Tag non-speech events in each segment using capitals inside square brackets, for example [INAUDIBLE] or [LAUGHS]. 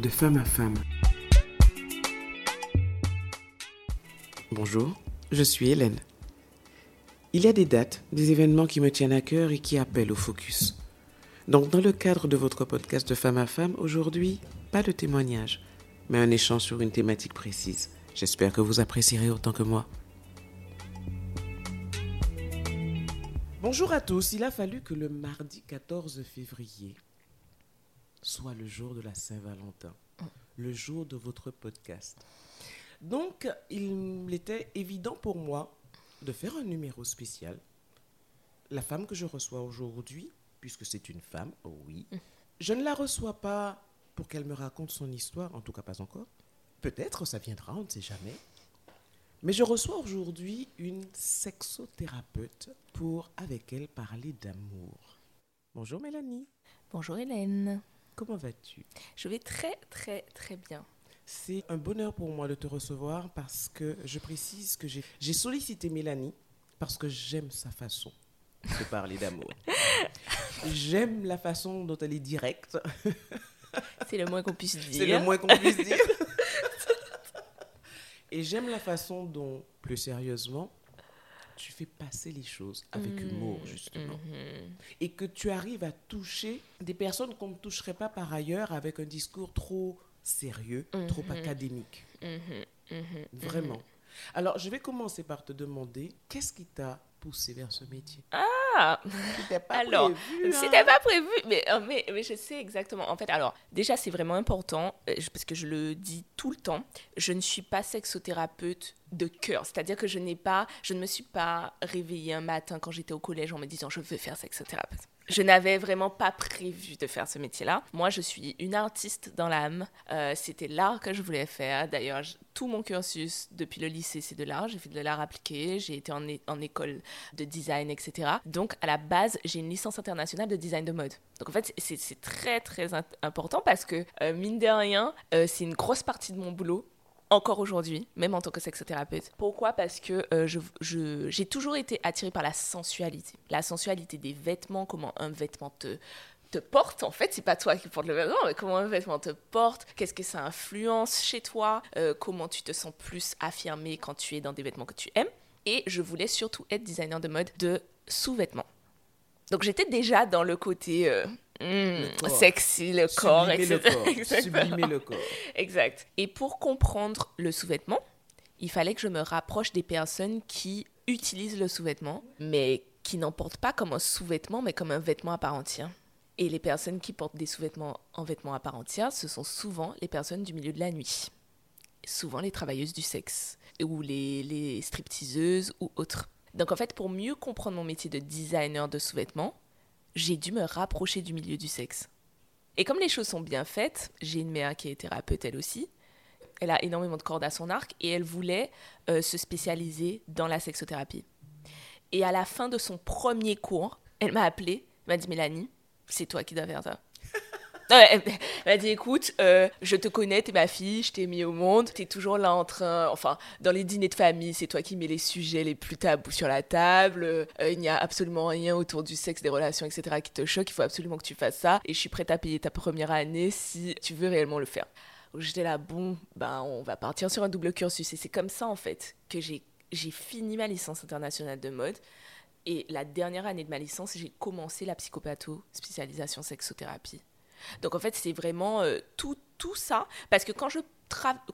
de femme à femme. Bonjour, je suis Hélène. Il y a des dates, des événements qui me tiennent à cœur et qui appellent au focus. Donc dans le cadre de votre podcast de femme à femme, aujourd'hui, pas de témoignage, mais un échange sur une thématique précise. J'espère que vous apprécierez autant que moi. Bonjour à tous, il a fallu que le mardi 14 février soit le jour de la Saint-Valentin, le jour de votre podcast. Donc, il était évident pour moi de faire un numéro spécial. La femme que je reçois aujourd'hui, puisque c'est une femme, oh oui, je ne la reçois pas pour qu'elle me raconte son histoire, en tout cas pas encore. Peut-être ça viendra, on ne sait jamais. Mais je reçois aujourd'hui une sexothérapeute pour, avec elle, parler d'amour. Bonjour Mélanie. Bonjour Hélène. Comment vas-tu? Je vais très très très bien. C'est un bonheur pour moi de te recevoir parce que je précise que j'ai sollicité Mélanie parce que j'aime sa façon de [LAUGHS] parler d'amour. j'aime la façon dont elle est directe. [LAUGHS] C'est le moins qu'on puisse dire. C'est le moins qu'on puisse dire. [LAUGHS] Et j'aime la façon dont, plus sérieusement, tu fais passer les choses avec Mmh, humour, justement. mhm. Et que tu arrives à toucher des personnes qu'on ne toucherait pas par ailleurs avec un discours trop sérieux, trop Mhm. académique. Vraiment. Alors, je vais commencer par te demander qu'est-ce qui t'a poussé vers ce métier? Ah, C'était pas alors, prévu, hein. c'était pas prévu, mais, euh, mais, mais je sais exactement. En fait, alors, déjà, c'est vraiment important, euh, parce que je le dis tout le temps, je ne suis pas sexothérapeute de cœur. C'est-à-dire que je n'ai pas, je ne me suis pas réveillée un matin quand j'étais au collège en me disant je veux faire sexothérapeute. Je n'avais vraiment pas prévu de faire ce métier-là. Moi, je suis une artiste dans l'âme. Euh, C'était l'art que je voulais faire. D'ailleurs, tout mon cursus depuis le lycée, c'est de l'art. J'ai fait de l'art appliqué. J'ai été en, école de design, etc. Donc, à la base, j'ai une licence internationale de design de mode. Donc, en fait, c'est très, très important parce que, euh, mine de rien, euh, c'est une grosse partie de mon boulot encore aujourd'hui, même en tant que sexothérapeute. Pourquoi? Parce que euh, j'ai toujours été attirée par la sensualité. La sensualité des vêtements, comment un vêtement te, te porte, en fait, c'est pas toi qui portes le vêtement, mais comment un vêtement te porte, qu'est-ce que ça influence chez toi, euh, comment tu te sens plus affirmé quand tu es dans des vêtements que tu aimes? Et je voulais surtout être designer de mode de sous-vêtements. Donc j'étais déjà dans le côté euh, corps. sexy, le corps, Sublimer le etc. corps. [LAUGHS] Exactement. Sublimer le corps. Exact. Et pour comprendre le sous-vêtement, il fallait que je me rapproche des personnes qui utilisent le sous-vêtement, mais qui n'en portent pas comme un sous-vêtement, mais comme un vêtement à part entière. Et les personnes qui portent des sous-vêtements en vêtements à part entière, ce sont souvent les personnes du milieu de la nuit. Souvent les travailleuses du sexe, ou les, les stripteaseuses, ou autres. Donc en fait, pour mieux comprendre mon métier de designer de sous-vêtements, j'ai dû me rapprocher du milieu du sexe. Et comme les choses sont bien faites, j'ai une mère qui est thérapeute elle aussi. Elle a énormément de cordes à son arc et elle voulait euh, se spécialiser dans la sexothérapie. Et à la fin de son premier cours, elle m'a appelée, m'a dit Mélanie, c'est toi qui dois faire ça. Elle m'a dit écoute, euh, je te connais, t'es ma fille, je t'ai mis au monde, t'es toujours là en train, enfin, dans les dîners de famille, c'est toi qui mets les sujets les plus tabous sur la table, euh, il n'y a absolument rien autour du sexe, des relations, etc. qui te choque, il faut absolument que tu fasses ça, et je suis prête à payer ta première année si tu veux réellement le faire. J'étais là, bon, ben on va partir sur un double cursus, et c'est comme ça en fait que j'ai fini ma licence internationale de mode. Et la dernière année de ma licence, j'ai commencé la psychopatho, spécialisation sexothérapie. Donc en fait, c'est vraiment euh, tout, tout ça. Parce que quand je,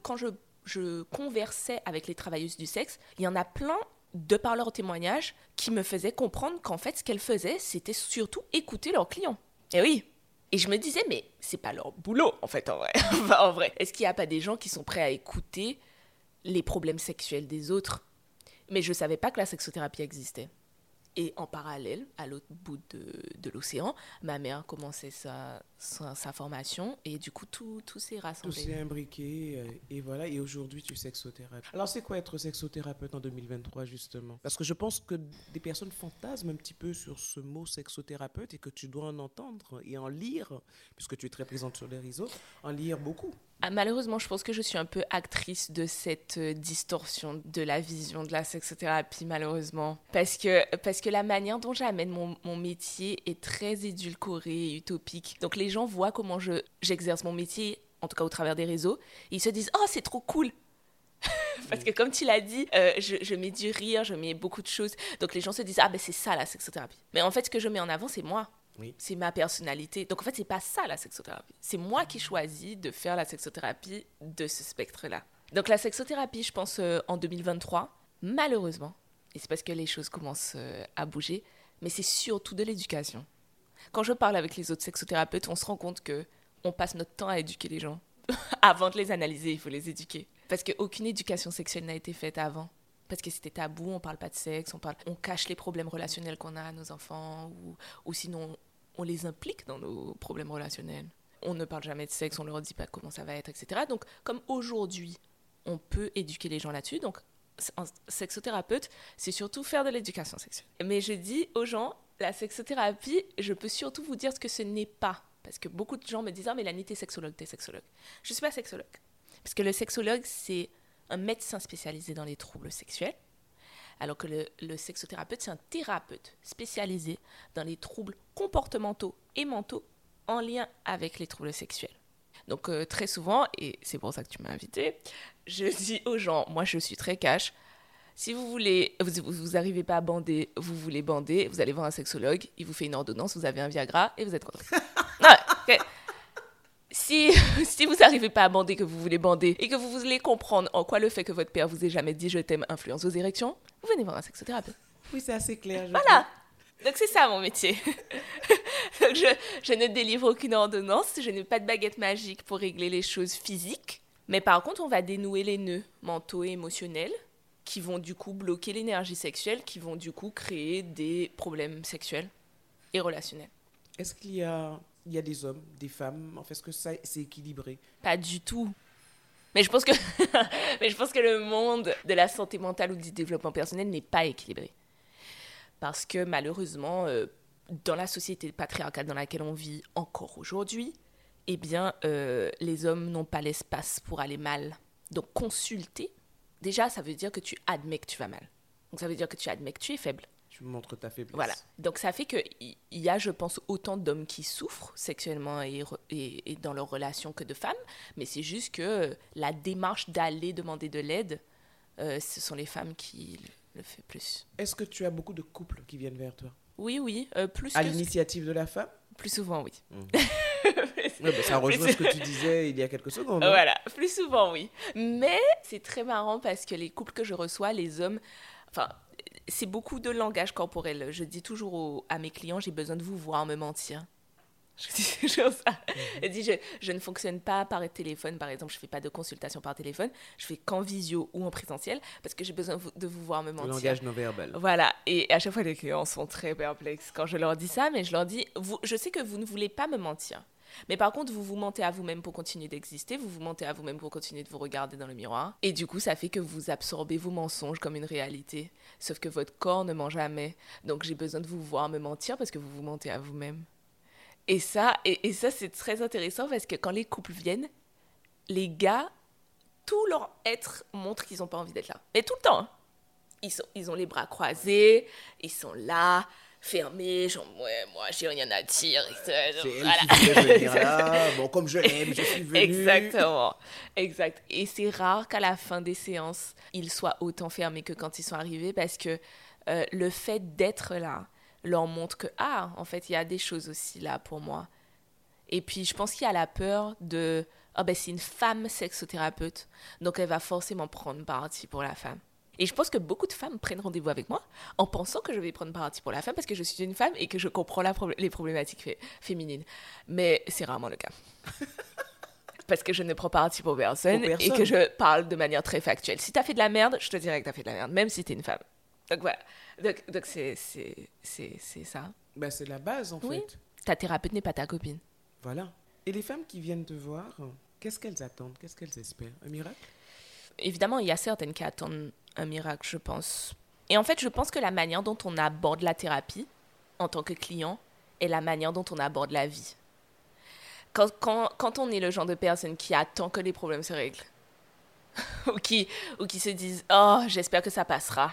quand je, je conversais avec les travailleuses du sexe, il y en a plein, de par leurs témoignages, qui me faisaient comprendre qu'en fait, ce qu'elles faisaient, c'était surtout écouter leurs clients. Et oui. Et je me disais, mais c'est pas leur boulot, en fait, en vrai. [LAUGHS] En vrai. Est-ce qu'il n'y a pas des gens qui sont prêts à écouter les problèmes sexuels des autres? Mais je savais pas que la sexothérapie existait. Et en parallèle, à l'autre bout de, de l'océan, ma mère commençait sa, sa, formation et du coup, tout, tout s'est Tout rassemblé. s'est imbriqué euh, et voilà. Et aujourd'hui, tu es sexothérapeute. Alors, c'est quoi être sexothérapeute en 2023, justement? Parce que je pense que des personnes fantasment un petit peu sur ce mot sexothérapeute et que tu dois en entendre et en lire, puisque tu es très présente sur les réseaux, en lire beaucoup. Ah, malheureusement, je pense que je suis un peu actrice de cette euh, distorsion de la vision de la sexothérapie, malheureusement. Parce que, parce que la manière dont j'amène mon, mon métier est très édulcorée et utopique. Donc les gens voient comment je, j'exerce mon métier en tout cas au travers des réseaux, ils se disent Oh, c'est trop cool [LAUGHS] Parce que comme tu l'as dit, euh, je, je, mets du rire, je mets beaucoup de choses. Donc les gens se disent Ah, ben c'est ça la sexothérapie. Mais en fait, ce que je mets en avant, c'est moi. C'est ma personnalité. Donc en fait, c'est pas ça la sexothérapie. C'est moi qui choisis de faire la sexothérapie de ce spectre-là. Donc la sexothérapie, je pense, euh, en 2023, malheureusement, et c'est parce que les choses commencent euh, à bouger, mais c'est surtout de l'éducation. Quand je parle avec les autres sexothérapeutes, on se rend compte que on passe notre temps à éduquer les gens. [LAUGHS] avant de les analyser, il faut les éduquer. Parce qu'aucune éducation sexuelle n'a été faite avant. Parce que c'était tabou, on parle pas de sexe, on, cache les problèmes relationnels qu'on a à nos enfants, ou, sinon on les implique dans nos problèmes relationnels. On ne parle jamais de sexe, on leur dit pas comment ça va être, etc. Donc, comme aujourd'hui, on peut éduquer les gens là-dessus, donc un sexothérapeute, c'est surtout faire de l'éducation sexuelle. Mais je dis aux gens, la sexothérapie, je peux surtout vous dire ce que ce n'est pas. Parce que beaucoup de gens me disent Ah, mais Mélanie, t'es sexologue, t'es sexologue. Je ne suis pas sexologue. Parce que le sexologue, c'est un médecin spécialisé dans les troubles sexuels, alors que le, le sexothérapeute, c'est un thérapeute spécialisé dans les troubles comportementaux et mentaux en lien avec les troubles sexuels. Donc euh, très souvent, et c'est pour ça que tu m'as invité, je dis aux gens, moi je suis très cash, si vous voulez, vous, vous arrivez pas à bander, vous voulez bander, vous allez voir un sexologue, il vous fait une ordonnance, vous avez un Viagra et vous êtes content. [LAUGHS] non, okay. Si, [LAUGHS] si vous n'arrivez pas à bander, que vous voulez bander et que vous voulez comprendre en quoi le fait que votre père vous ait jamais dit je t'aime influence vos érections, vous venez voir un sexothérapeute. Oui, c'est assez clair. Voilà. Donc c'est ça mon métier. [LAUGHS] Donc je, je, ne délivre aucune ordonnance, je n'ai pas de baguette magique pour régler les choses physiques, mais par contre on va dénouer les nœuds mentaux et émotionnels qui vont du coup bloquer l'énergie sexuelle, qui vont du coup créer des problèmes sexuels et relationnels. Est-ce qu'il y a, il y a des hommes, des femmes En fait, est-ce que ça, c'est équilibré Pas du tout. Mais je, pense que [LAUGHS] mais je pense que le monde de la santé mentale ou du développement personnel n'est pas équilibré. Parce que malheureusement, euh, dans la société patriarcale dans laquelle on vit encore aujourd'hui, eh bien, euh, les hommes n'ont pas l'espace pour aller mal. Donc, consulter, déjà, ça veut dire que tu admets que tu vas mal. Donc, ça veut dire que tu admets que tu es faible. Montres ta faiblesse. Voilà. Donc, ça fait qu'il y a, je pense, autant d'hommes qui souffrent sexuellement et, et, et, dans leurs relations que de femmes. Mais c'est juste que la démarche d'aller demander de l'aide, euh, ce sont les femmes qui le font plus. Est-ce que tu as beaucoup de couples qui viennent vers toi? Oui, oui. Euh, plus à que... l'initiative de la femme? Plus souvent, oui. Mmh. [LAUGHS] ouais, bah ça rejoint ce que tu [LAUGHS] disais il y a quelques secondes. Hein voilà, plus souvent, oui. Mais c'est très marrant parce que les couples que je reçois, les hommes, enfin, c'est beaucoup de langage corporel. Je dis toujours à mes clients, j'ai besoin de vous voir me mentir. [LAUGHS] Je dis toujours ça. Je dis, je, je, ne fonctionne pas par téléphone, par exemple, je ne fais pas de consultation par téléphone, je fais qu'en visio ou en présentiel parce que j'ai besoin de vous voir me mentir. Le langage non verbal. Voilà, et à chaque fois, les clients sont très perplexes quand je leur dis ça, mais je leur dis, vous, je sais que vous ne voulez pas me mentir. Mais par contre, vous vous mentez à vous-même pour continuer d'exister, vous vous mentez à vous-même pour continuer de vous regarder dans le miroir. Et du coup, ça fait que vous absorbez vos mensonges comme une réalité. Sauf que votre corps ne ment jamais. Donc j'ai besoin de vous voir me mentir parce que vous vous mentez à vous-même. Et ça, et, ça c'est très intéressant parce que quand les couples viennent, les gars, tout leur être montre qu'ils n'ont pas envie d'être là. Mais tout le temps. Hein. Ils, ils ont les bras croisés, ils sont là, fermé, genre ouais, moi j'ai rien à dire. C'est voilà. venir là. [LAUGHS] Bon, comme je l'aime, je suis venue. Exactement, exact. Et c'est rare qu'à la fin des séances, ils soient autant fermés que quand ils sont arrivés parce que euh, le fait d'être là leur montre que ah, en fait, il y a des choses aussi là pour moi. Et puis je pense qu'il y a la peur de ah ben c'est une femme sexothérapeute, donc elle va forcément prendre parti pour la femme. Et je pense que beaucoup de femmes prennent rendez-vous avec moi en pensant que je vais prendre parti pour la femme parce que je suis une femme et que je comprends la pro les problématiques fé féminines. Mais c'est rarement le cas. [LAUGHS] parce que je ne prends parti pour personne, pour personne, et que je parle de manière très factuelle. Si t'as fait de la merde, je te dirais que t'as fait de la merde, même si t'es une femme. Donc voilà. Donc donc c'est ça. Ben, c'est la base en oui. fait. Ta thérapeute n'est pas ta copine. Voilà. Et les femmes qui viennent te voir, qu'est-ce qu'elles attendent? Qu'est-ce qu'elles espèrent? Un miracle? Évidemment, il y a certaines qui attendent un miracle, je pense. Et en fait, je pense que la manière dont on aborde la thérapie en tant que client est la manière dont on aborde la vie. Quand, quand, quand on est le genre de personne qui attend que les problèmes se règlent, [LAUGHS] ou, qui, ou qui se disent Oh, j'espère que ça passera,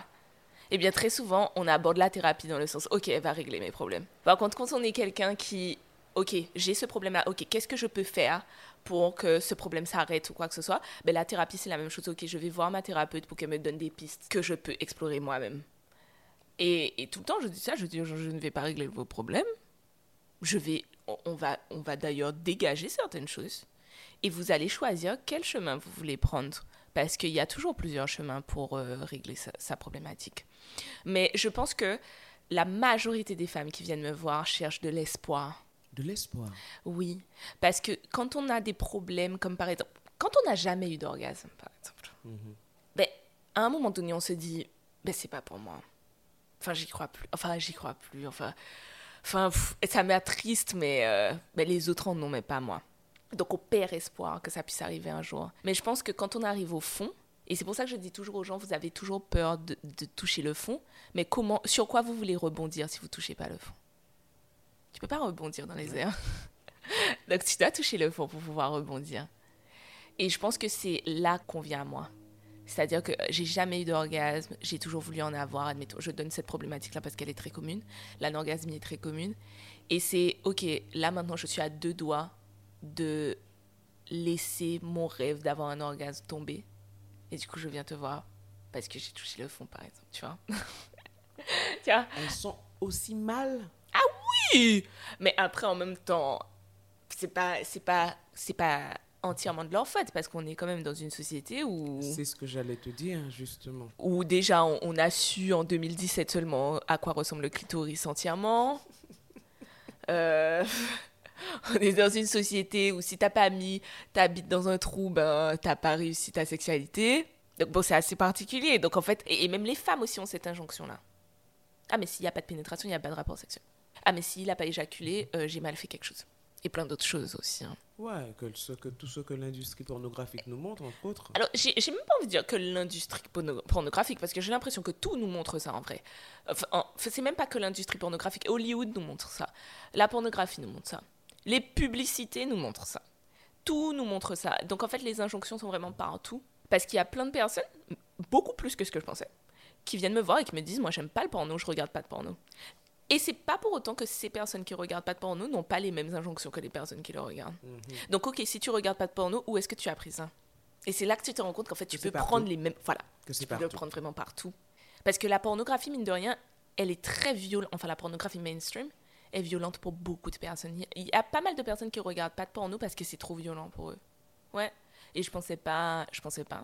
eh bien, très souvent, on aborde la thérapie dans le sens Ok, elle va régler mes problèmes. Par contre, quand on est quelqu'un qui ok, j'ai ce problème-là, ok, qu'est-ce que je peux faire pour que ce problème s'arrête ou quoi que ce soit ben, La thérapie, c'est la même chose, ok, je vais voir ma thérapeute pour qu'elle me donne des pistes que je peux explorer moi-même. Et, tout le temps, je dis ça, je dis, je, ne vais pas régler vos problèmes, je vais, on va, on va d'ailleurs dégager certaines choses et vous allez choisir quel chemin vous voulez prendre parce qu'il y a toujours plusieurs chemins pour euh, régler sa, problématique. Mais je pense que la majorité des femmes qui viennent me voir cherchent de l'espoir. De l'espoir Oui, parce que quand on a des problèmes, comme par exemple, quand on n'a jamais eu d'orgasme, par exemple, mm -hmm. ben, à un moment donné, on se dit, ben, c'est pas pour moi. Enfin, j'y crois plus. Enfin, j'y crois plus. Enfin, enfin pff, ça m'attriste, mais euh, ben, les autres en ont, mais pas moi. Donc on perd espoir que ça puisse arriver un jour. Mais je pense que quand on arrive au fond, et c'est pour ça que je dis toujours aux gens, vous avez toujours peur de, de, toucher le fond, mais comment, sur quoi vous voulez rebondir si vous touchez pas le fond? Tu ne peux pas rebondir dans les airs. [LAUGHS] Donc tu dois toucher le fond pour pouvoir rebondir. Et je pense que c'est là qu'on vient à moi. C'est-à-dire que j'ai jamais eu d'orgasme, j'ai toujours voulu en avoir, admettons, je donne cette problématique-là parce qu'elle est très commune, l'anorgasmie est très commune. Et c'est, ok, là maintenant je suis à deux doigts de laisser mon rêve d'avoir un orgasme tomber. Et du coup, je viens te voir parce que j'ai touché le fond, par exemple, tu vois. [LAUGHS] tu vois? Elles sont aussi mal. Oui Mais après, en même temps, c'est pas, c'est pas, c'est pas entièrement de leur faute parce qu'on est quand même dans une société où. C'est ce que j'allais te dire, justement. Où déjà, on, on, a su en 2017 seulement à quoi ressemble le clitoris entièrement. [LAUGHS] euh [LAUGHS] on est dans une société où si t'as pas mis ta bite dans un trou, ben t'as pas réussi ta sexualité. Donc bon, c'est assez particulier. Donc en fait, et, et, même les femmes aussi ont cette injonction-là. Ah mais s'il n'y a pas de pénétration, il n'y a pas de rapport sexuel. Ah mais s'il n'a pas éjaculé, euh, j'ai mal fait quelque chose. Et plein d'autres choses aussi. Hein. Ouais, que, ce, que tout ce que l'industrie pornographique nous montre, entre autres. Alors, j'ai même pas envie de dire que l'industrie pornographique, parce que j'ai l'impression que tout nous montre ça en vrai. Enfin, c'est même pas que l'industrie pornographique. Hollywood nous montre ça. La pornographie nous montre ça. Les publicités nous montrent ça. Tout nous montre ça. Donc en fait, les injonctions sont vraiment partout. Parce qu'il y a plein de personnes, beaucoup plus que ce que je pensais, qui viennent me voir et qui me disent Moi, j'aime pas le porno, je regarde pas de porno. Et c'est pas pour autant que ces personnes qui regardent pas de porno n'ont pas les mêmes injonctions que les personnes qui le regardent. -hmm. Donc, ok, si tu regardes pas de porno, où est-ce que tu as pris ça? Et c'est là que tu te rends compte qu'en fait, tu peux prendre les mêmes. Voilà. Que tu peux le prendre vraiment partout. Parce que la pornographie, mine de rien, elle est très violente. Enfin, la pornographie mainstream est violente pour beaucoup de personnes. Il y a pas mal de personnes qui regardent pas de porno parce que c'est trop violent pour eux. Ouais. Et je pensais pas. Je pensais pas.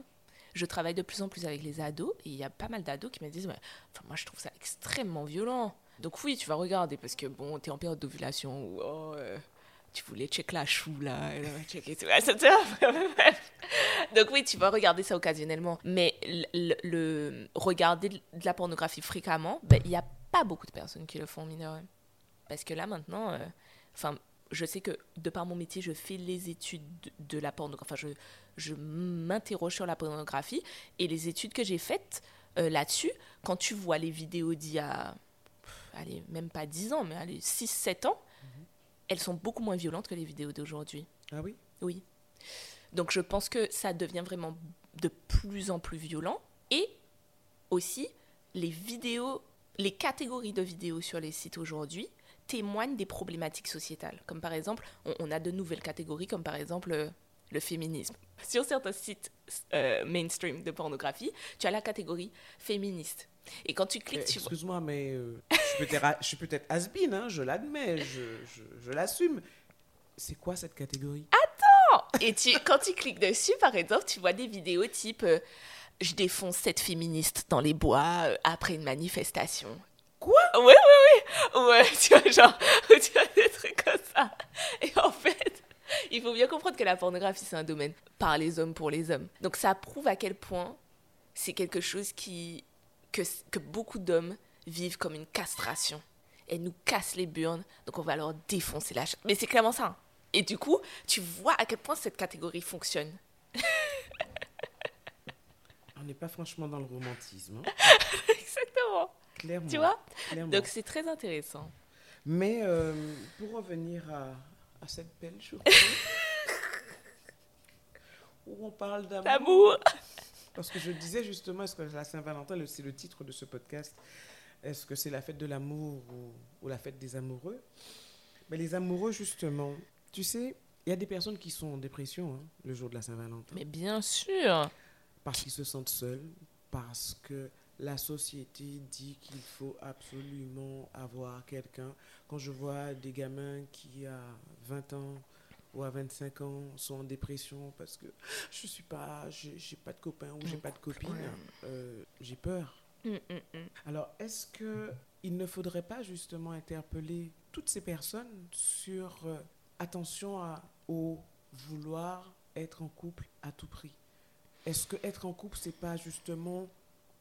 Je travaille de plus en plus avec les ados et il y a pas mal d'ados qui me disent ouais, enfin, moi je trouve ça extrêmement violent. Donc oui, tu vas regarder parce que bon, t'es en période d'ovulation ou oh, euh, tu voulais check la chou là, là, checker tout. Te- Donc oui, tu vas regarder ça occasionnellement. Mais le, regarder de la pornographie fréquemment, ben, il n'y a pas beaucoup de personnes qui le font, mine de rien. Parce que là maintenant, euh, je sais que de par mon métier, je fais les études de, la pornographie. Enfin, je, je m'interroge sur la pornographie et les études que j'ai faites euh, là-dessus, quand tu vois les vidéos d'il y a, allez, même pas 10 ans, mais allez, 6-7 ans, elles sont beaucoup moins violentes que les vidéos d'aujourd'hui. Ah oui? Oui. Donc je pense que ça devient vraiment de plus en plus violent. Et aussi, les vidéos, les catégories de vidéos sur les sites aujourd'hui témoignent des problématiques sociétales. Comme par exemple, on, on a de nouvelles catégories, comme par exemple euh, le féminisme. Sur certains sites euh, mainstream de pornographie, tu as la catégorie féministe. Et quand tu cliques, tu vois... Excuse-moi, mais euh, je suis peut-être has-been, hein, je l'admets, je, je, je l'assume. C'est quoi cette catégorie? Et tu, quand tu cliques dessus, par exemple, tu vois des vidéos type euh, Je défonce cette féministe dans les bois euh, après une manifestation. Quoi? Ouais, ouais, ouais. Ouais, [LAUGHS] tu vois, genre, [LAUGHS] tu vois des trucs comme ça. Et en fait, il faut bien comprendre que la pornographie, c'est un domaine par les hommes pour les hommes. Donc ça prouve à quel point c'est quelque chose qui, que, que beaucoup d'hommes vivent comme une castration. Elles nous cassent les burnes, donc on va leur défoncer la chatte. Mais c'est clairement ça. hein. Et du coup, tu vois à quel point cette catégorie fonctionne. [LAUGHS] On n'est pas franchement dans le romantisme, hein, [LAUGHS] Exactement. clairement. Tu vois? clairement. Donc c'est très intéressant. Mais euh, pour revenir à, à cette belle journée [LAUGHS] où on parle d'amour. Parce que je disais justement, est-ce que la Saint-Valentin, le- c'est le titre de ce podcast, est-ce que c'est la fête de l'amour ou, ou la fête des amoureux? Mais les amoureux, justement, tu sais, il y a des personnes qui sont en dépression hein, le jour de la Saint-Valentin. Mais bien sûr. Parce qu'ils se sentent seuls, parce que la société dit qu'il faut absolument avoir quelqu'un. Quand je vois des gamins qui, à 20 ans ou à 25 ans, sont en dépression parce que je suis pas, j'ai pas de copain ou j'ai pas de copine, euh, j'ai peur. Mm, mm, mm. Alors, est-ce que il ne faudrait pas justement interpeller toutes ces personnes sur euh, attention à, au vouloir être en couple à tout prix? Est-ce que être en couple, c'est pas justement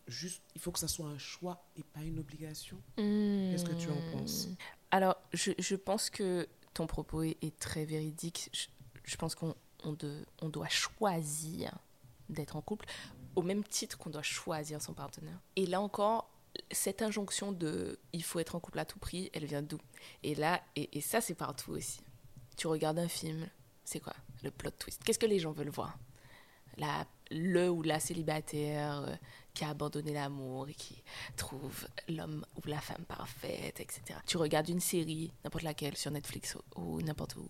juste, il faut que ça soit un choix et pas une obligation Qu'est-ce que tu en penses? Alors, je, je, pense que ton propos est, très véridique. Je, pense qu'on on, on doit choisir d'être en couple au même titre qu'on doit choisir son partenaire. Et là encore, cette injonction de il faut être en couple à tout prix, elle vient d'où? Et là, et, et ça c'est partout aussi. Tu regardes un film, c'est quoi? Le plot twist. Qu'est-ce que les gens veulent voir? La, Le ou la célibataire euh, qui a abandonné l'amour et qui trouve l'homme ou la femme parfaite, etc. Tu regardes une série, n'importe laquelle, sur Netflix ou n'importe où,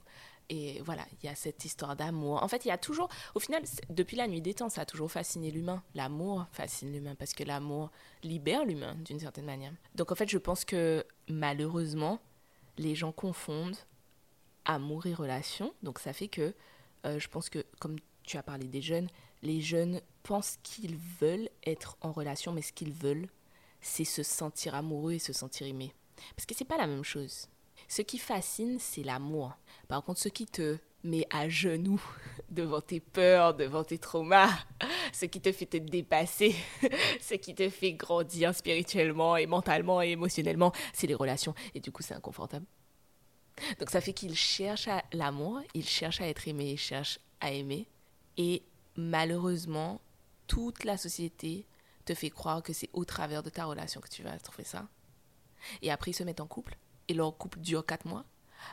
et voilà, il y a cette histoire d'amour. En fait, il y a toujours, au final, depuis la nuit des temps, ça a toujours fasciné l'humain. L'amour fascine l'humain parce que l'amour libère l'humain d'une certaine manière. Donc en fait, je pense que malheureusement, les gens confondent amour et relation. Donc ça fait que euh, je pense que, comme tu as parlé des jeunes, les jeunes pensent qu'ils veulent être en relation, mais ce qu'ils veulent, c'est se sentir amoureux et se sentir aimé. Parce que c'est pas la même chose. Ce qui fascine, c'est l'amour. Par contre, ce qui te met à genoux [LAUGHS] devant tes peurs, devant tes traumas, [LAUGHS] ce qui te fait te dépasser, [LAUGHS] ce qui te fait grandir spirituellement et mentalement et émotionnellement, c'est les relations. Et du coup, c'est inconfortable. Donc ça fait qu'il cherche l'amour, il cherche à être aimé, il cherche à aimer. Et malheureusement, toute la société te fait croire que c'est au travers de ta relation que tu vas trouver ça. Et après, ils se mettent en couple et leur couple dure quatre mois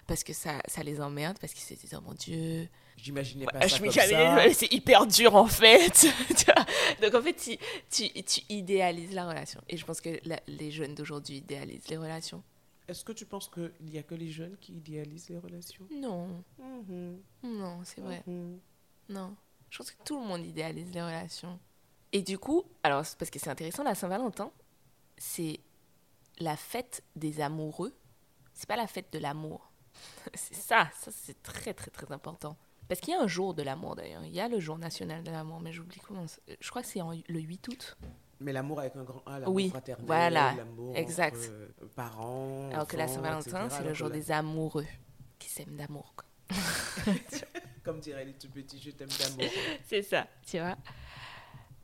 parce que ça, ça les emmerde, parce qu'ils se disent, oh mon Dieu. J'imaginais pas ça comme ça. C'est hyper dur en fait. [LAUGHS] Donc en fait, tu, tu, tu, idéalises la relation. Et je pense que les jeunes d'aujourd'hui idéalisent les relations. Est-ce que tu penses qu'il n'y a que les jeunes qui idéalisent les relations? Non. Mm-hmm. Non, c'est vrai. Mm-hmm. Non. Je pense que tout le monde idéalise les relations. Et du coup, alors parce que c'est intéressant, la Saint-Valentin, c'est la fête des amoureux c'est pas la fête de l'amour. [LAUGHS] c'est ça, ça c'est très très très important. Parce qu'il y a un jour de l'amour d'ailleurs. Il y a le jour national de l'amour, mais j'oublie comment. Je crois que c'est le 8 août. Mais l'amour avec un grand A, l'amour oui, fraternel, voilà, l'amour exact. Euh, parents. Alors que la Saint-Valentin, c'est le jour des amoureux qui s'aiment d'amour. [LAUGHS] Comme dirait les tout petits, je t'aime d'amour. [LAUGHS] c'est ça, tu vois?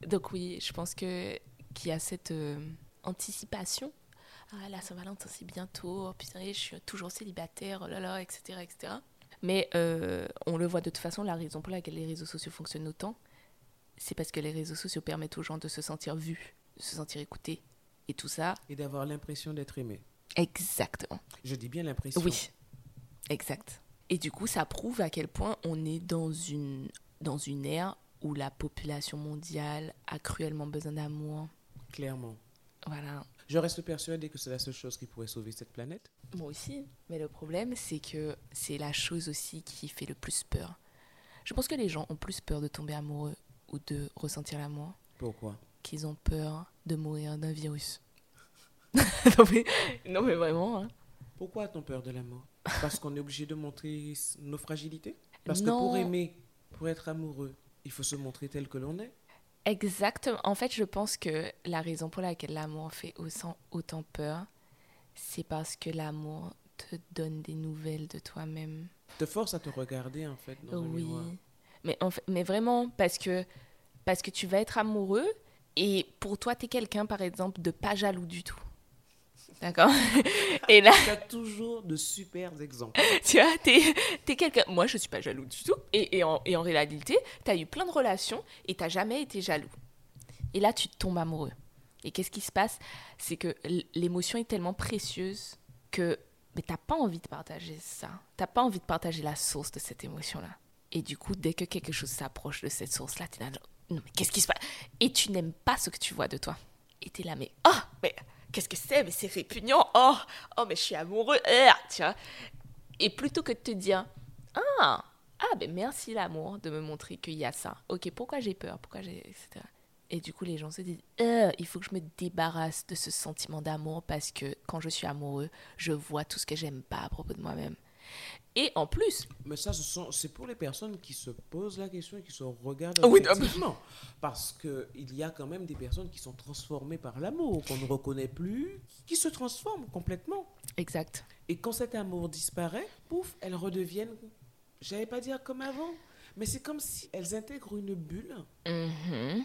Donc oui, je pense que qu'il y a cette euh, anticipation ah la Saint-Valentin c'est bientôt, oh, putain je suis toujours célibataire, oh là là, etc. etc. Mais euh, on le voit de toute façon, la raison pour laquelle les réseaux sociaux fonctionnent autant, c'est parce que les réseaux sociaux permettent aux gens de se sentir vus, de se sentir écoutés, et tout ça. Et d'avoir l'impression d'être aimé. Exactement. Je dis bien l'impression. Oui, exact. Et du coup, ça prouve à quel point on est dans une, dans une ère où la population mondiale a cruellement besoin d'amour. Clairement. Voilà. Je reste persuadé que c'est la seule chose qui pourrait sauver cette planète. Moi aussi. Mais le problème, c'est que c'est la chose aussi qui fait le plus peur. Je pense que les gens ont plus peur de tomber amoureux ou de ressentir l'amour. Pourquoi? Qu'ils ont peur de mourir d'un virus. [LAUGHS] non, mais, non, mais, vraiment. Hein. Pourquoi a-t-on peur de l'amour? Parce qu'on est obligé de montrer nos fragilités? Parce que pour aimer, pour être amoureux, il faut se montrer tel que l'on est Exactement. En fait, je pense que la raison pour laquelle l'amour fait autant peur, c'est parce que l'amour te donne des nouvelles de toi-même. Te force à te regarder, en fait, dans oui. Mais, en fait, mais vraiment, parce que, parce que tu vas être amoureux et pour toi, tu es quelqu'un, par exemple, de pas jaloux du tout. D'accord [LAUGHS] Et là. Tu as toujours de super exemples. [LAUGHS] tu vois, t'es es, quelqu'un. Moi, je suis pas jaloux du tout. Et, et, en, et en, réalité, tu as eu plein de relations et tu jamais été jaloux. Et là, tu tombes amoureux. Et qu'est-ce qui se passe? C'est que l'émotion est tellement précieuse que mais t'as pas envie de partager ça. T'as pas envie de partager la source de cette émotion-là. Et du coup, dès que quelque chose s'approche de cette source-là, es là, non mais qu'est-ce qui se passe? Et tu n'aimes pas ce que tu vois de toi. Et es là, mais ah, mais qu'est-ce que c'est Mais c'est répugnant. Oh, oh, mais je suis amoureux. Vois Et plutôt que de te dire Ah, ah ben merci l'amour de me montrer qu'il y a ça. Ok, pourquoi j'ai peur? Pourquoi j'ai. etc. Et du coup, les gens se disent Euh, il faut que je me débarrasse de ce sentiment d'amour parce que quand je suis amoureux, je vois tout ce que j'aime pas à propos de moi-même. Et en plus, Mais ça, ce sont- c'est pour les personnes qui se posent la question et qui se regardent Oui, objectivement. Parce qu'il y a quand même des personnes qui sont transformées par l'amour, qu'on ne reconnaît plus, qui se transforment complètement. exact. Et quand cet amour disparaît, pouf, elles redeviennent, j'allais pas dire comme avant, mais c'est comme si elles intègrent une bulle Mhm.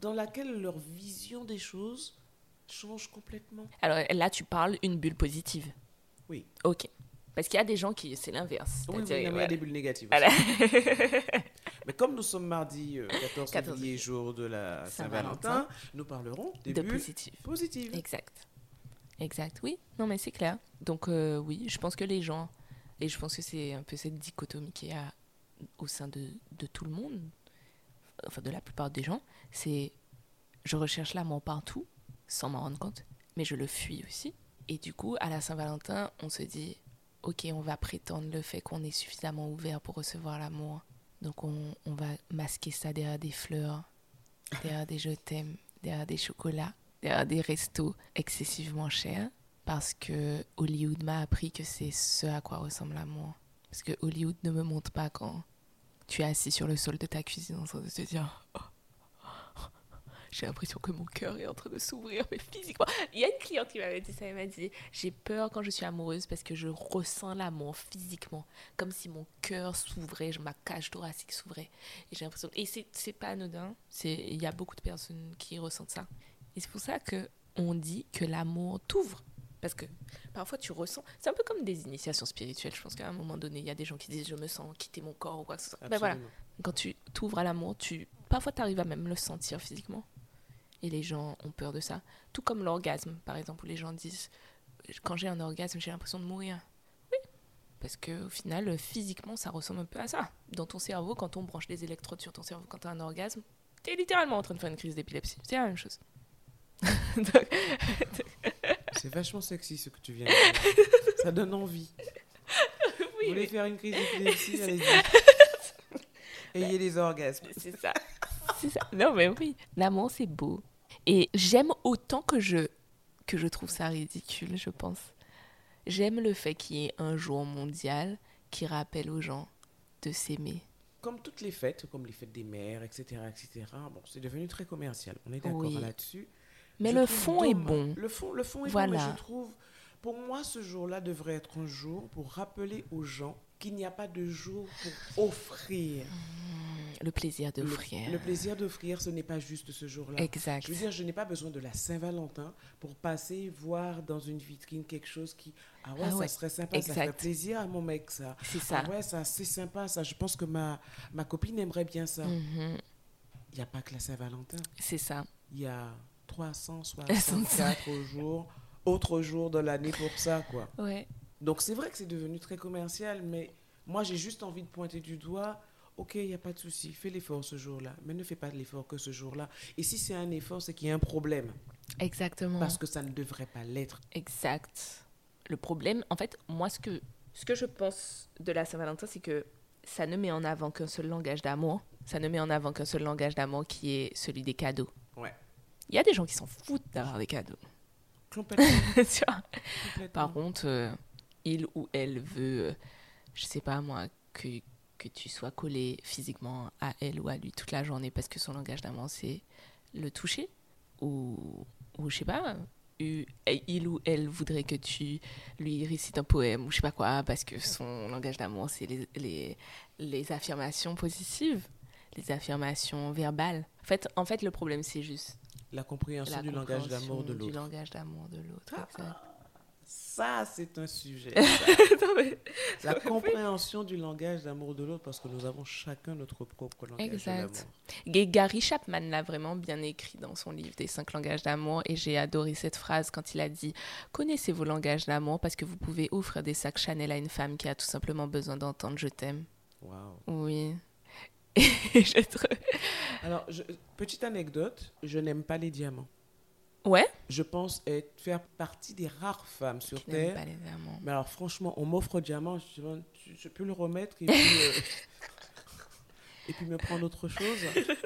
dans laquelle leur vision des choses change complètement. Alors là, tu parles une bulle positive. Oui. Ok. Parce qu'il y a des gens qui, c'est l'inverse. Oui, oui, il y a des bulles négatives. Voilà. [LAUGHS] Mais comme nous sommes mardi euh, 14 14 février, jour de la Saint-Valentin, nous parlerons des de bulles positif. positives. Exact. Exact. Oui. Non, mais c'est clair. Donc, euh, oui, je pense que les gens, et je pense que c'est un peu cette dichotomie qu'il y a au sein de, de tout le monde, enfin de la plupart des gens, c'est je recherche l'amour partout, sans m'en rendre compte, mais je le fuis aussi. Et du coup, à la Saint-Valentin, on se dit, ok, on va prétendre le fait qu'on est suffisamment ouvert pour recevoir l'amour. Donc, on, va masquer ça derrière des fleurs, derrière des je t'aime, derrière des chocolats, derrière des restos excessivement chers. Parce que Hollywood m'a appris que c'est ce à quoi ressemble l'amour. Parce que Hollywood ne me montre pas quand tu es assis sur le sol de ta cuisine en train de te dire Oh, j'ai l'impression que mon cœur est en train de s'ouvrir, mais physiquement. Il y a une cliente qui m'avait dit ça, elle m'a dit J'ai peur quand je suis amoureuse parce que je ressens l'amour physiquement, comme si mon cœur s'ouvrait, je- ma cage thoracique s'ouvrait. Et j'ai l'impression. Et c'est pas anodin, il y a beaucoup de personnes qui ressentent ça. Et c'est pour ça que on dit que l'amour t'ouvre. Parce que parfois tu ressens. C'est un peu comme des initiations spirituelles. Je pense qu'à un moment donné, il y a des gens qui disent Je me sens quitter mon corps ou quoi que ce soit. Ben voilà quand tu t'ouvres à l'amour, tu parfois tu arrives à même le sentir physiquement. Et les gens ont peur de ça. Tout comme l'orgasme, par exemple, où les gens disent quand j'ai un orgasme, j'ai l'impression de mourir. Oui. Parce que au final, physiquement, ça ressemble un peu à ça. Dans ton cerveau, quand on branche des électrodes sur ton cerveau quand tu as un orgasme, tu es littéralement en train de faire une crise d'épilepsie. C'est la même chose. [LAUGHS] C'est vachement sexy ce que tu viens de dire. [LAUGHS] Ça donne envie. Vous oui, voulez oui, faire une crise [LAUGHS] d'épilepsie Allez-y. Ayez les orgasmes. c'est ça. C'est ça. Non, mais oui. L'amour, c'est beau. Et j'aime autant que je, que je trouve ça ridicule, je pense. J'aime le fait qu'il y ait un jour mondial qui rappelle aux gens de s'aimer. Comme toutes les fêtes, comme les fêtes des mères, etc., etc. Bon, c'est devenu très commercial. On est d'accord Oui. là-dessus. Mais Je le fond est bon. Le fond, le fond est bon, Voilà. mais je trouve, pour moi, ce jour-là devrait être un jour pour rappeler aux gens qu'il n'y a pas de jour pour offrir. Le plaisir Le, d'offrir. le plaisir d'offrir, ce n'est pas juste ce jour-là. Exact. Je veux dire, je n'ai pas besoin de la Saint-Valentin pour passer voir dans une vitrine quelque chose qui. Ah ouais, Ah ça serait sympa, ça ferait plaisir à mon mec, ça. C'est ça. Ah ouais, ça, c'est sympa, ça. Je pense que ma, ma copine aimerait bien ça. Mhm. Il n'y a pas que la Saint-Valentin. C'est ça. Il y a 364 [LAUGHS] jours, autres jours de l'année pour ça, quoi. Ouais. Donc c'est vrai que c'est devenu très commercial, mais moi j'ai juste envie de pointer du doigt. Ok, il n'y a pas de souci, fais l'effort ce jour-là, mais ne fais pas de l'effort que ce jour-là. Et si c'est un effort, c'est qu'il y a un problème, Exactement. parce que ça ne devrait pas l'être. Exact. Le problème, en fait, moi, ce que, ce que je pense de la Saint-Valentin, c'est que ça ne met en avant qu'un seul langage d'amour. Ça ne met en avant qu'un seul langage d'amour qui est celui des cadeaux. Ouais. Il y a des gens qui s'en foutent d'avoir des cadeaux. Complètement. [LAUGHS] Par contre, euh, il ou elle veut, euh, je sais pas moi, que, que tu sois collé physiquement à elle ou à lui toute la journée parce que son langage d'amour, c'est le toucher. Ou, ou je sais pas, eu- il ou elle voudrait que tu lui récites un poème ou je sais pas quoi parce que son langage d'amour, c'est les, les, les affirmations positives, les affirmations verbales. En fait, en fait le problème, c'est juste La compréhension la du langage d'amour de Du l'autre. langage d'amour de l'autre, Ah, exact. Ça, c'est un sujet. [LAUGHS] Non, mais- La [LAUGHS] compréhension du langage d'amour de l'autre, parce que nous avons chacun notre propre langage Exact. Et Gary Chapman l'a vraiment bien écrit dans son livre des cinq langages d'amour et j'ai adoré cette phrase quand il a dit connaissez vos langages d'amour parce que vous pouvez offrir des sacs Chanel à une femme qui a tout simplement besoin d'entendre je t'aime. Waouh. Oui. [LAUGHS] Et je trouve- Alors, je- petite anecdote, je n'aime pas les diamants. Ouais. Je pense être, faire partie des rares femmes sur Qui Terre. pas les diamants. Mais alors, franchement, on m'offre diamant, je, demande, je, je peux le remettre et [LAUGHS] puis, euh, et puis me prendre autre chose. [LAUGHS]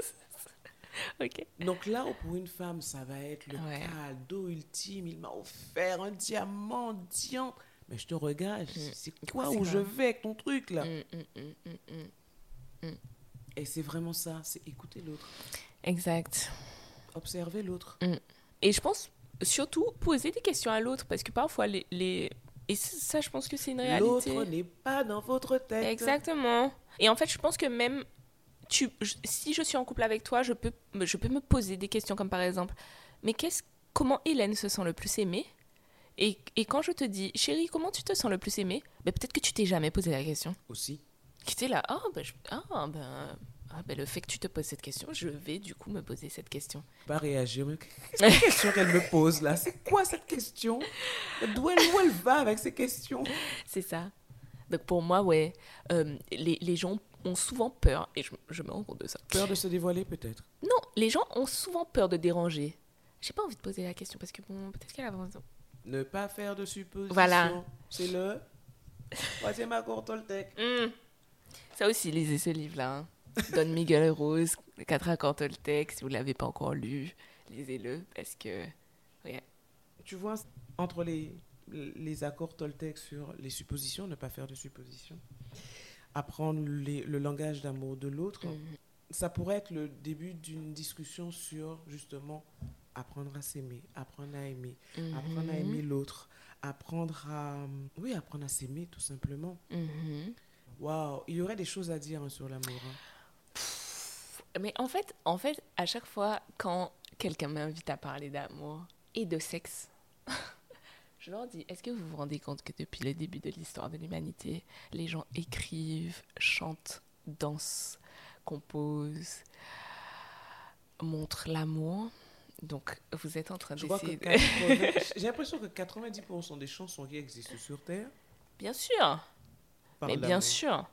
Ok. Donc là, pour une femme, ça va être le Ouais. cadeau ultime. Il m'a offert un diamant diant. Mais je te regarde, Mm. c'est quoi où je vais avec ton truc là? Mm, mm. Et c'est vraiment ça, c'est écouter l'autre, Exact. observer l'autre. Et je pense surtout poser des questions à l'autre parce que parfois les, les... et ça je pense que c'est une réalité. L'autre n'est pas dans votre tête. Exactement. Et en fait, je pense que même tu, je- si je suis en couple avec toi, je peux, je peux me poser des questions comme par exemple, mais qu'est-ce, comment Hélène se sent le plus aimée? Et, et quand je te dis, chérie, comment tu te sens le plus aimée? Ben, Peut-être que tu t'es jamais posé la question. Aussi. Qui était là, ah ben, je- ah, ben, ah, ben, le fait que tu te poses cette question, je vais du coup me poser cette question. Pas réagir. Mais qu'est-ce que [LAUGHS] la question qu'elle me pose là? C'est quoi cette question? D'où elle, où elle va avec ces questions? C'est ça. Donc pour moi, ouais, euh, les, les gens ont souvent peur, et je, je me rends compte de ça. Peur de se dévoiler peut-être? Non, les gens ont souvent peur de déranger. J'ai pas envie de poser la question parce que bon, peut-être qu'elle a raison. Ne pas faire de suppositions. Voilà. C'est le [LAUGHS] troisième accord Toltec. Hmm. Ça aussi, lisez ce livre-là. hein. Don Miguel Rose, Les quatre accords Toltec. Si vous l'avez pas encore lu, lisez-le parce que. Tu vois, entre les, les accords Toltec sur les suppositions, ne pas faire de suppositions, apprendre les- le langage d'amour de l'autre, Mhm. ça pourrait être le début d'une discussion sur justement apprendre à s'aimer, apprendre à aimer, apprendre à Mhm. aimer l'autre, apprendre à... Oui, apprendre à s'aimer tout simplement. Mhm. Waouh, il y aurait des choses à dire hein, sur l'amour. hein. Mais en fait, en fait, à chaque fois quand quelqu'un m'invite à parler d'amour et de sexe, [LAUGHS] je leur dis est-ce que vous vous rendez compte que depuis le début de l'histoire de l'humanité, les gens écrivent, chantent, dansent, composent, montrent l'amour? Donc, vous êtes en train d'essayer. de- 80 [LAUGHS] J'ai l'impression que 90% des chansons qui existent sur Terre Bien sûr Mais bien sûr,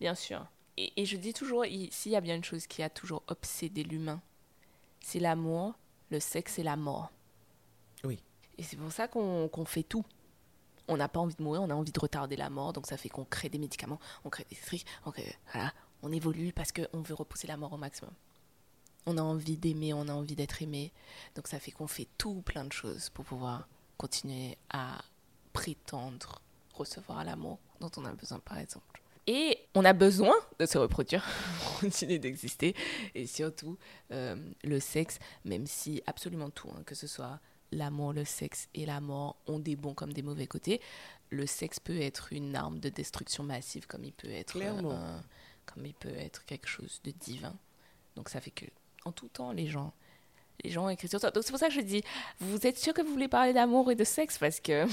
bien sûr. Et, et je dis toujours, il- s'il y a bien une chose qui a toujours obsédé l'humain, c'est l'amour, le sexe et la mort. Oui. Et c'est pour ça qu'on fait tout. On n'a pas envie de mourir, on a envie de retarder la mort, donc ça fait qu'on crée des médicaments, on crée des trucs, on, crée- voilà, on évolue parce qu'on veut repousser la mort au maximum. On a envie d'aimer, on a envie d'être aimé, donc ça fait qu'on fait tout plein de choses pour pouvoir continuer à prétendre recevoir l'amour dont on a besoin, par exemple. Et on a besoin de se reproduire [LAUGHS] pour continuer d'exister. Et surtout, euh, le sexe, même si absolument tout, hein, que ce soit l'amour, le sexe et la mort, ont des bons comme des mauvais côtés, le sexe peut être une arme de destruction massive, comme il peut être, euh, un- comme il peut être quelque chose de divin. Donc ça fait que, en tout temps, les gens, les gens écrivent sur ça. Donc c'est pour ça que je dis, vous êtes sûr que vous voulez parler d'amour et de sexe? Parce que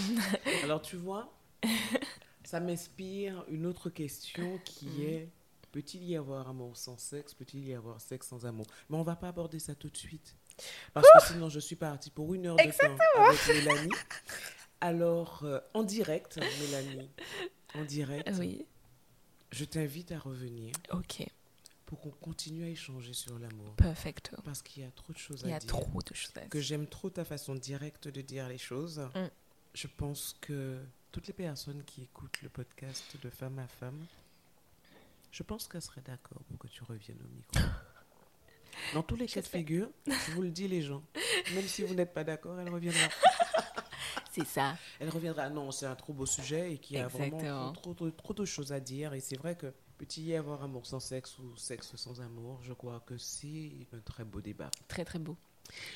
Alors tu vois, [LAUGHS] ça m'inspire une autre question qui Mhm. est peut-il y avoir amour sans sexe? Peut-il y avoir sexe sans amour? Mais on va pas aborder ça tout de suite. Parce que sinon, je suis partie pour une heure de temps avec Mélanie. Alors, euh, en direct, Mélanie, en direct, oui, je t'invite à revenir ok, pour qu'on continue à échanger sur l'amour. perfecto. Parce qu'il y a trop de choses Il y à a dire. trop de choses à que dire. j'aime trop ta façon directe de dire les choses. Mm. Je pense que toutes les personnes qui écoutent le podcast de femme à femme, je pense qu'elles seraient d'accord pour que tu reviennes au micro. [LAUGHS] Dans tous les cas de figure, je vous le dis les gens, même si vous n'êtes pas d'accord, elle reviendra. [LAUGHS] C'est ça. Elle reviendra. Non, c'est un trop beau sujet et qui a vraiment trop, trop, trop de choses à dire. Et c'est vrai que peut-il y avoir amour sans sexe ou sexe sans amour? Je crois que c'est un très beau débat. Très très beau.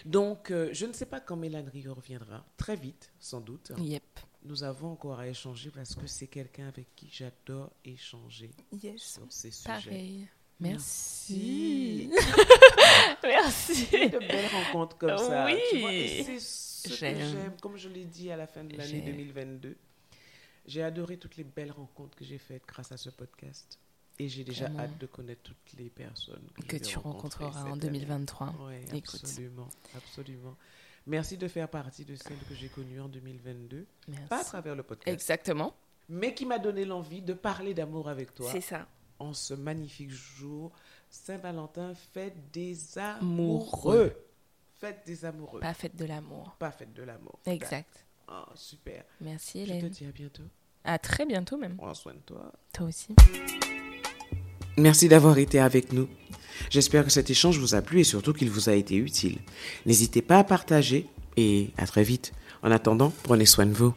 Donc, euh, je ne sais pas quand Mélanie reviendra. Très vite, sans doute. Yep. Nous avons encore à échanger parce que c'est quelqu'un avec qui j'adore échanger Yes. sur ces sujets. Pareil. Merci. Merci. [LAUGHS] De belles rencontres comme ça. Oui. C'est ce que J'aime. Comme je l'ai dit à la fin de l'année J'aime. 2022, j'ai adoré toutes les belles rencontres que j'ai faites grâce à ce podcast. Et j'ai déjà hâte de connaître toutes les personnes que, tu rencontrer rencontreras en cette année. 2023. Ouais, Écoute. absolument, absolument. Merci de faire partie de celles que j'ai connues en 2022, Merci. pas à travers le podcast, Exactement. mais qui m'a donné l'envie de parler d'amour avec toi C'est ça. en ce magnifique jour Saint-Valentin, fête des Amoureux. Fête des amoureux. Pas fête de l'amour. Pas fête de l'amour. Exact. Oh, super. Merci Je te Hélène. dis à bientôt. À très bientôt même. Prends soin de toi. Toi aussi. Merci d'avoir été avec nous. J'espère que cet échange vous a plu et surtout qu'il vous a été utile. N'hésitez pas à partager et à très vite. En attendant, prenez soin de vous.